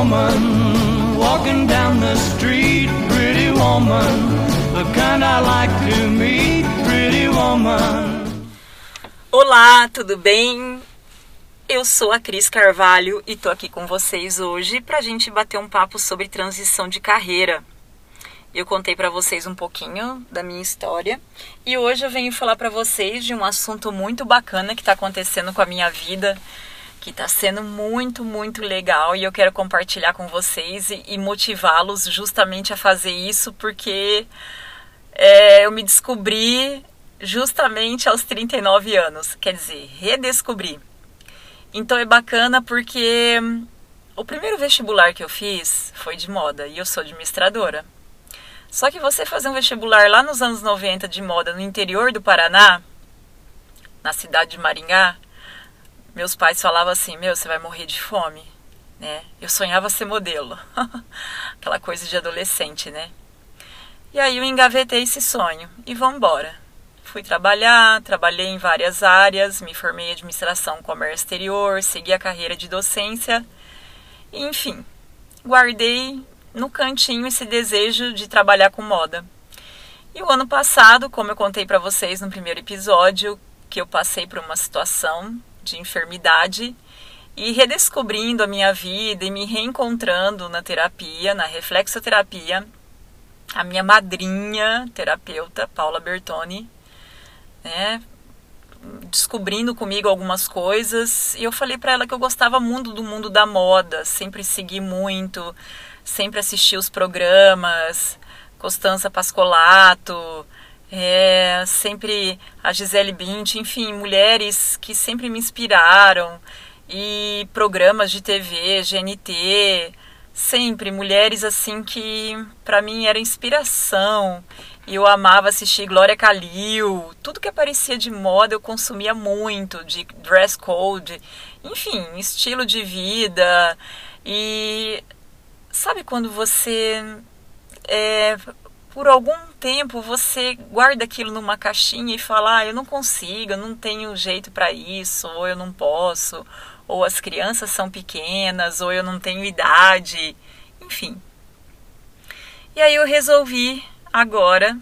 woman walking down the street, pretty woman, the kind I like to meet, pretty woman. Olá, tudo bem? Eu sou a Cris Carvalho e tô aqui com vocês hoje pra gente bater um papo sobre transição de carreira. Eu contei para vocês um pouquinho da minha história e hoje eu venho falar para vocês de um assunto muito bacana que está acontecendo com a minha vida, que está sendo muito, muito legal e eu quero compartilhar com vocês e, e motivá-los justamente a fazer isso porque é, eu me descobri justamente aos 39 anos, quer dizer, redescobri. Então é bacana porque o primeiro vestibular que eu fiz foi de moda e eu sou administradora. Só que você fazer um vestibular lá nos anos 90 de moda no interior do Paraná, na cidade de Maringá, meus pais falavam assim: Meu, você vai morrer de fome. Né? Eu sonhava ser modelo. Aquela coisa de adolescente, né? E aí eu engavetei esse sonho e vamos embora. Fui trabalhar, trabalhei em várias áreas, me formei em administração comércio exterior, segui a carreira de docência, enfim, guardei no cantinho esse desejo de trabalhar com moda. E o ano passado, como eu contei para vocês no primeiro episódio, que eu passei por uma situação de enfermidade e redescobrindo a minha vida e me reencontrando na terapia, na reflexoterapia, a minha madrinha terapeuta, Paula Bertoni, né, descobrindo comigo algumas coisas. E eu falei para ela que eu gostava muito do mundo da moda, sempre segui muito, sempre assisti os programas, Constança Pascolato, é, sempre a Gisele Bint, enfim, mulheres que sempre me inspiraram e programas de TV, GNT, sempre mulheres assim que para mim era inspiração. Eu amava assistir Glória Calil, tudo que aparecia de moda eu consumia muito, de dress code, enfim, estilo de vida. E Sabe quando você, é, por algum tempo, você guarda aquilo numa caixinha e fala: ah, eu não consigo, eu não tenho jeito para isso, ou eu não posso, ou as crianças são pequenas, ou eu não tenho idade, enfim. E aí eu resolvi agora,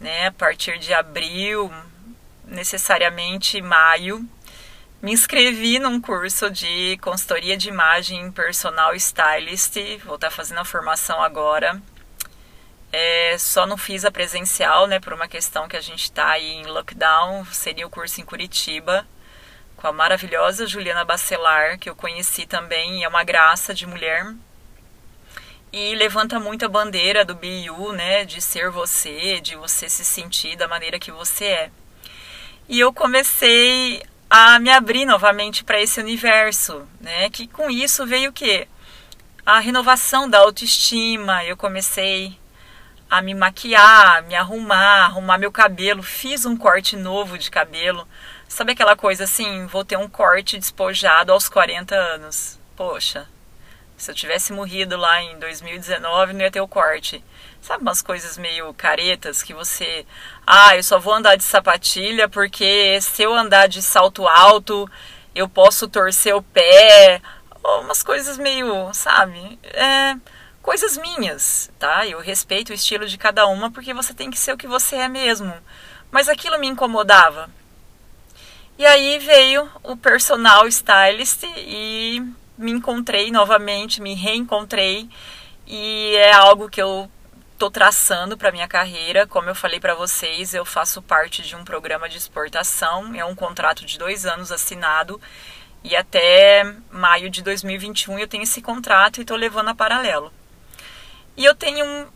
né, a partir de abril, necessariamente maio, me inscrevi num curso de consultoria de imagem personal stylist. Vou estar fazendo a formação agora. É, só não fiz a presencial, né, por uma questão que a gente está aí em lockdown. Seria o curso em Curitiba, com a maravilhosa Juliana Bacelar, que eu conheci também, é uma graça de mulher. E levanta muito a bandeira do BU, né, de ser você, de você se sentir da maneira que você é. E eu comecei a me abrir novamente para esse universo, né? Que com isso veio o quê? A renovação da autoestima. Eu comecei a me maquiar, me arrumar, arrumar meu cabelo, fiz um corte novo de cabelo. Sabe aquela coisa assim, vou ter um corte despojado aos 40 anos. Poxa, se eu tivesse morrido lá em 2019, não ia ter o corte. Sabe umas coisas meio caretas que você. Ah, eu só vou andar de sapatilha porque se eu andar de salto alto, eu posso torcer o pé. Umas coisas meio, sabe? É, coisas minhas, tá? Eu respeito o estilo de cada uma porque você tem que ser o que você é mesmo. Mas aquilo me incomodava. E aí veio o personal stylist e me encontrei novamente, me reencontrei e é algo que eu estou traçando para minha carreira. Como eu falei para vocês, eu faço parte de um programa de exportação, é um contrato de dois anos assinado e até maio de 2021 eu tenho esse contrato e estou levando a paralelo. E eu tenho um,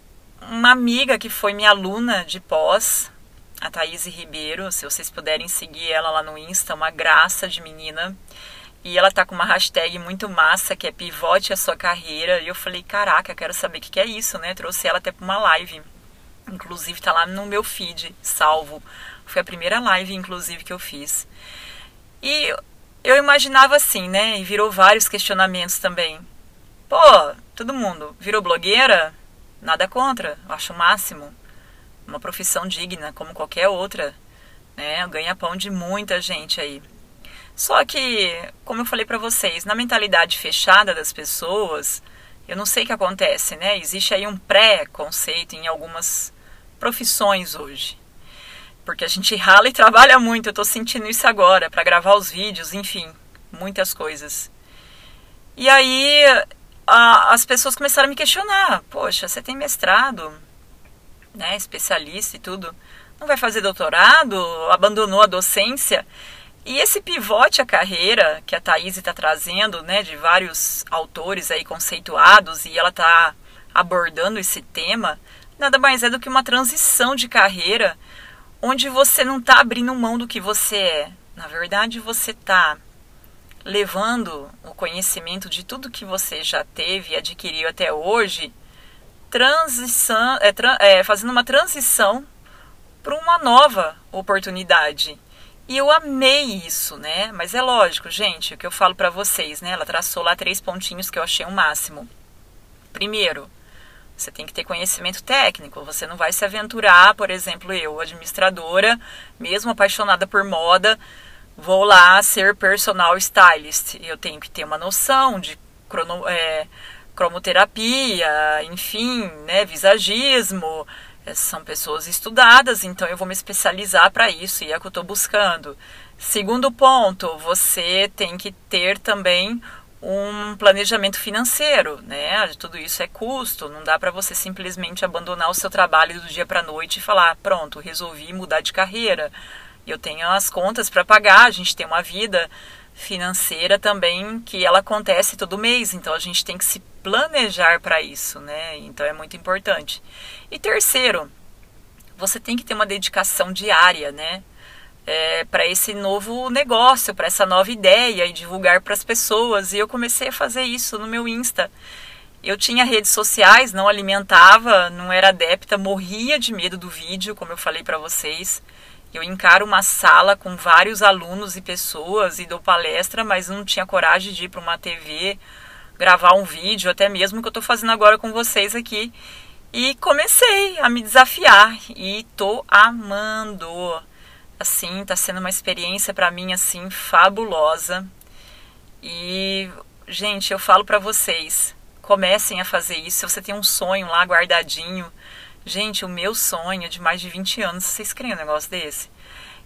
uma amiga que foi minha aluna de pós, a Thaís Ribeiro, se vocês puderem seguir ela lá no Insta, uma graça de menina. E ela tá com uma hashtag muito massa, que é pivote a sua carreira. E eu falei, caraca, quero saber o que, que é isso, né? Trouxe ela até para uma live. Inclusive tá lá no meu feed, salvo. Foi a primeira live, inclusive, que eu fiz. E eu imaginava assim, né? E virou vários questionamentos também. Pô, todo mundo virou blogueira? Nada contra, acho o máximo. Uma profissão digna, como qualquer outra. Né? Ganha pão de muita gente aí. Só que, como eu falei para vocês, na mentalidade fechada das pessoas, Eu não sei o que acontece, né? Existe aí um pré-conceito em algumas profissões hoje. Porque a gente rala e trabalha muito, eu tô sentindo isso agora, para gravar os vídeos, enfim, muitas coisas. E aí a, as pessoas começaram a me questionar: Poxa, você tem mestrado, né, especialista e tudo, não vai fazer doutorado? Abandonou a docência? E esse pivote à carreira que a Thaís está trazendo, né, de vários autores aí conceituados, e ela está abordando esse tema, nada mais é do que uma transição de carreira onde você não está abrindo mão do que você é. Na verdade, você está levando o conhecimento de tudo que você já teve e adquiriu até hoje, transição, é, é, fazendo uma transição para uma nova oportunidade. E eu amei isso, né? Mas é lógico, gente, o que eu falo para vocês, né? Ela traçou lá três pontinhos que eu achei o um máximo. Primeiro, você tem que ter conhecimento técnico. Você não vai se aventurar, por exemplo, eu, administradora, mesmo apaixonada por moda, vou lá ser personal stylist. Eu tenho que ter uma noção de crono, é, cromoterapia, enfim, né, visagismo, são pessoas estudadas, então eu vou me especializar para isso e é o que eu estou buscando. Segundo ponto, você tem que ter também um planejamento financeiro, né? Tudo isso é custo, não dá para você simplesmente abandonar o seu trabalho do dia para a noite e falar, pronto, resolvi mudar de carreira. Eu tenho as contas para pagar, a gente tem uma vida financeira também que ela acontece todo mês, então a gente tem que se planejar para isso, né? Então é muito importante. E terceiro, você tem que ter uma dedicação diária, né? É, para esse novo negócio, para essa nova ideia e divulgar para as pessoas. E eu comecei a fazer isso no meu Insta. Eu tinha redes sociais, não alimentava, não era adepta, morria de medo do vídeo, como eu falei para vocês. Eu encaro uma sala com vários alunos e pessoas e dou palestra, mas não tinha coragem de ir para uma TV, gravar um vídeo, até mesmo que eu estou fazendo agora com vocês aqui. E comecei a me desafiar e tô amando. Assim, tá sendo uma experiência para mim assim fabulosa. E gente, eu falo para vocês, comecem a fazer isso. Se você tem um sonho lá guardadinho, Gente, o meu sonho de mais de 20 anos, vocês creem um negócio desse?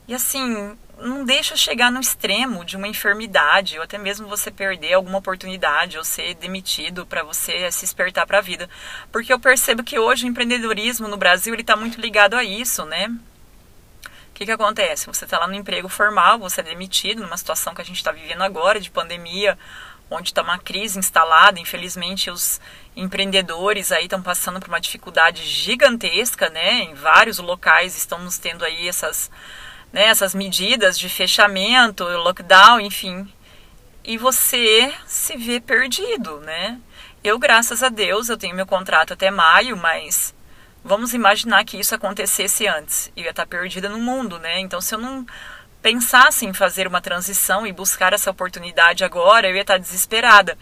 E assim, não deixa chegar no extremo de uma enfermidade, ou até mesmo você perder alguma oportunidade, ou ser demitido para você se despertar para a vida. Porque eu percebo que hoje o empreendedorismo no Brasil ele está muito ligado a isso, né? O que, que acontece? Você está lá no emprego formal, você é demitido, numa situação que a gente está vivendo agora, de pandemia, onde está uma crise instalada. Infelizmente, os empreendedores aí estão passando por uma dificuldade gigantesca, né? Em vários locais estamos tendo aí essas, né, essas medidas de fechamento, lockdown, enfim. E você se vê perdido, né? Eu, graças a Deus, eu tenho meu contrato até maio, mas vamos imaginar que isso acontecesse antes. Eu ia estar perdida no mundo, né? Então, se eu não pensasse em fazer uma transição e buscar essa oportunidade agora, eu ia estar desesperada.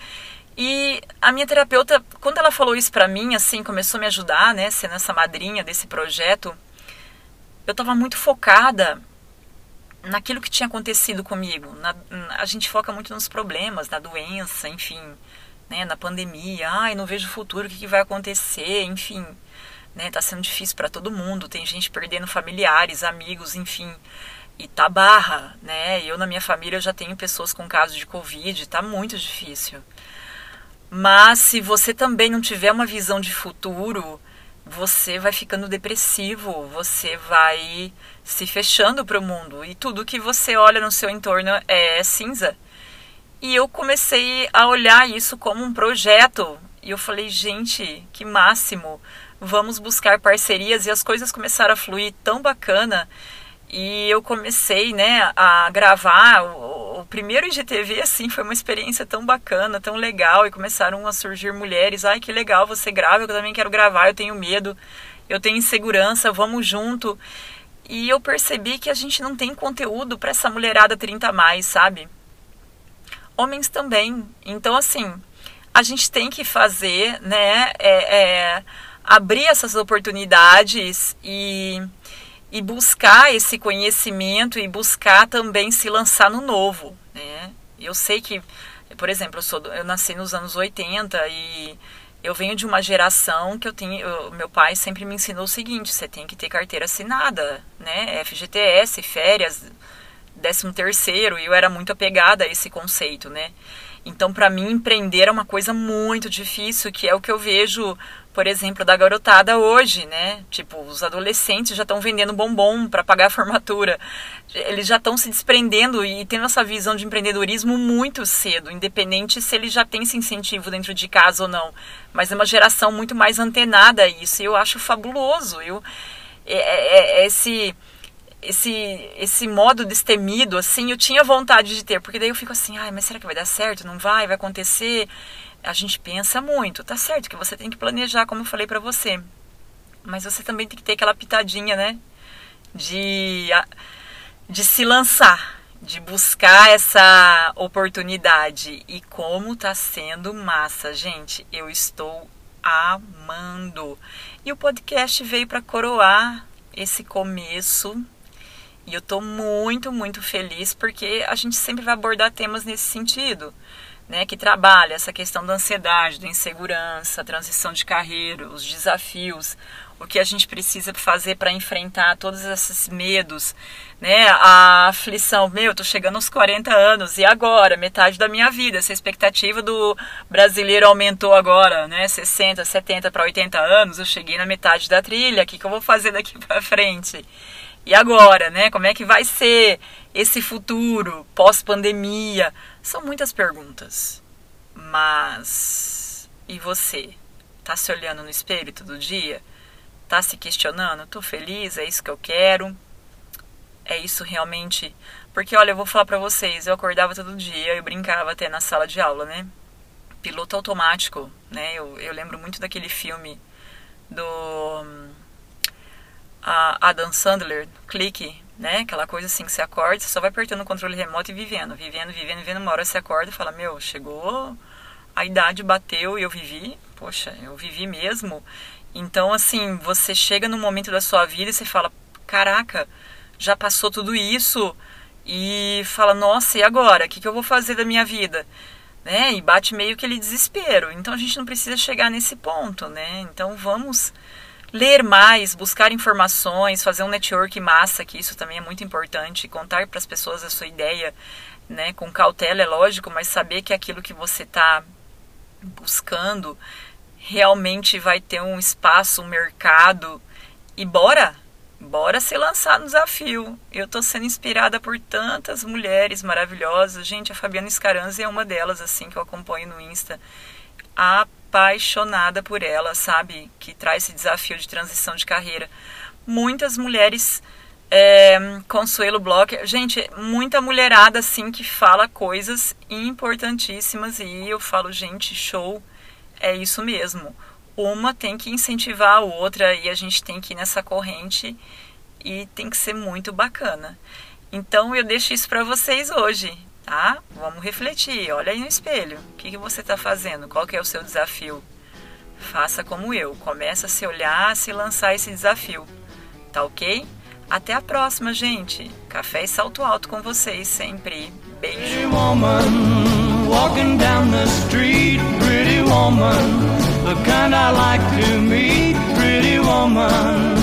E a minha terapeuta, quando ela falou isso pra mim, assim, começou a me ajudar, né, sendo essa madrinha desse projeto, eu estava muito focada naquilo que tinha acontecido comigo. Na, a gente foca muito nos problemas, na doença, enfim, né, na pandemia. Ai, não vejo o futuro, o que, que vai acontecer, enfim. Né, tá sendo difícil para todo mundo, tem gente perdendo familiares, amigos, enfim e tá barra, né? Eu na minha família já tenho pessoas com casos de Covid, tá muito difícil. Mas se você também não tiver uma visão de futuro, você vai ficando depressivo, você vai se fechando para o mundo e tudo que você olha no seu entorno é cinza. E eu comecei a olhar isso como um projeto. E eu falei, gente, que máximo! Vamos buscar parcerias e as coisas começaram a fluir tão bacana e eu comecei, né, a gravar. O, o, primeiro IGTV, assim, foi uma experiência tão bacana, tão legal. E começaram a surgir mulheres. Ai, que legal, você grava, eu também quero gravar, eu tenho medo, eu tenho insegurança, vamos junto. E eu percebi que a gente não tem conteúdo para essa mulherada 30 a mais, sabe? Homens também. Então, assim, a gente tem que fazer, né, é, é, abrir essas oportunidades e e buscar esse conhecimento e buscar também se lançar no novo, né? Eu sei que, por exemplo, eu, sou, eu nasci nos anos 80 e eu venho de uma geração que eu tenho, eu, meu pai sempre me ensinou o seguinte: você tem que ter carteira assinada, né? FGTS, férias, décimo terceiro, e eu era muito apegada a esse conceito, né? Então, para mim, empreender é uma coisa muito difícil, que é o que eu vejo, por exemplo, da garotada hoje, né? Tipo, os adolescentes já estão vendendo bombom para pagar a formatura. Eles já estão se desprendendo e tendo essa visão de empreendedorismo muito cedo, independente se ele já tem esse incentivo dentro de casa ou não. Mas é uma geração muito mais antenada a isso, e eu acho fabuloso. Eu, é, é, é esse esse esse modo destemido assim, eu tinha vontade de ter, porque daí eu fico assim, ai, mas será que vai dar certo? Não vai? Vai acontecer? A gente pensa muito, tá certo que você tem que planejar, como eu falei para você. Mas você também tem que ter aquela pitadinha, né? De de se lançar, de buscar essa oportunidade e como tá sendo massa, gente. Eu estou amando. E o podcast veio para coroar esse começo e eu estou muito, muito feliz porque a gente sempre vai abordar temas nesse sentido, né? Que trabalha essa questão da ansiedade, da insegurança, transição de carreira, os desafios, o que a gente precisa fazer para enfrentar todos esses medos, né? A aflição, meu, eu tô chegando aos 40 anos e agora, metade da minha vida, essa expectativa do brasileiro aumentou agora, né? 60, 70 para 80 anos, eu cheguei na metade da trilha, o que, que eu vou fazer daqui para frente? E agora, né? Como é que vai ser esse futuro pós-pandemia? São muitas perguntas. Mas e você? Tá se olhando no espelho todo dia? Tá se questionando? Tô feliz? É isso que eu quero? É isso realmente? Porque olha, eu vou falar para vocês, eu acordava todo dia, eu brincava até na sala de aula, né? Piloto automático, né? Eu, eu lembro muito daquele filme do a Adam Sandler, clique, né? Aquela coisa assim que você acorda, você só vai apertando o controle remoto e vivendo, vivendo, vivendo, vivendo. Uma hora você acorda e fala: Meu, chegou, a idade bateu e eu vivi. Poxa, eu vivi mesmo. Então, assim, você chega num momento da sua vida e você fala: Caraca, já passou tudo isso. E fala: Nossa, e agora? O que, que eu vou fazer da minha vida? Né? E bate meio que ele desespero. Então a gente não precisa chegar nesse ponto, né? Então vamos ler mais, buscar informações, fazer um network massa, que isso também é muito importante, contar para as pessoas a sua ideia, né, com cautela, é lógico, mas saber que aquilo que você está buscando realmente vai ter um espaço, um mercado e bora, bora se lançar no desafio. Eu estou sendo inspirada por tantas mulheres maravilhosas, gente, a Fabiana Scaranzi é uma delas assim que eu acompanho no Insta. A apaixonada por ela, sabe? Que traz esse desafio de transição de carreira. Muitas mulheres. É, Consuelo Blocker, gente, muita mulherada assim que fala coisas importantíssimas e eu falo, gente, show, é isso mesmo. Uma tem que incentivar a outra e a gente tem que ir nessa corrente e tem que ser muito bacana. Então eu deixo isso para vocês hoje tá? Vamos refletir, olha aí no espelho. O que, que você está fazendo? Qual que é o seu desafio? Faça como eu, começa a se olhar, a se lançar esse desafio. Tá ok? Até a próxima, gente. Café e salto alto com vocês sempre. Beijo. Walking down the street, pretty woman, the kind I like to meet, pretty woman.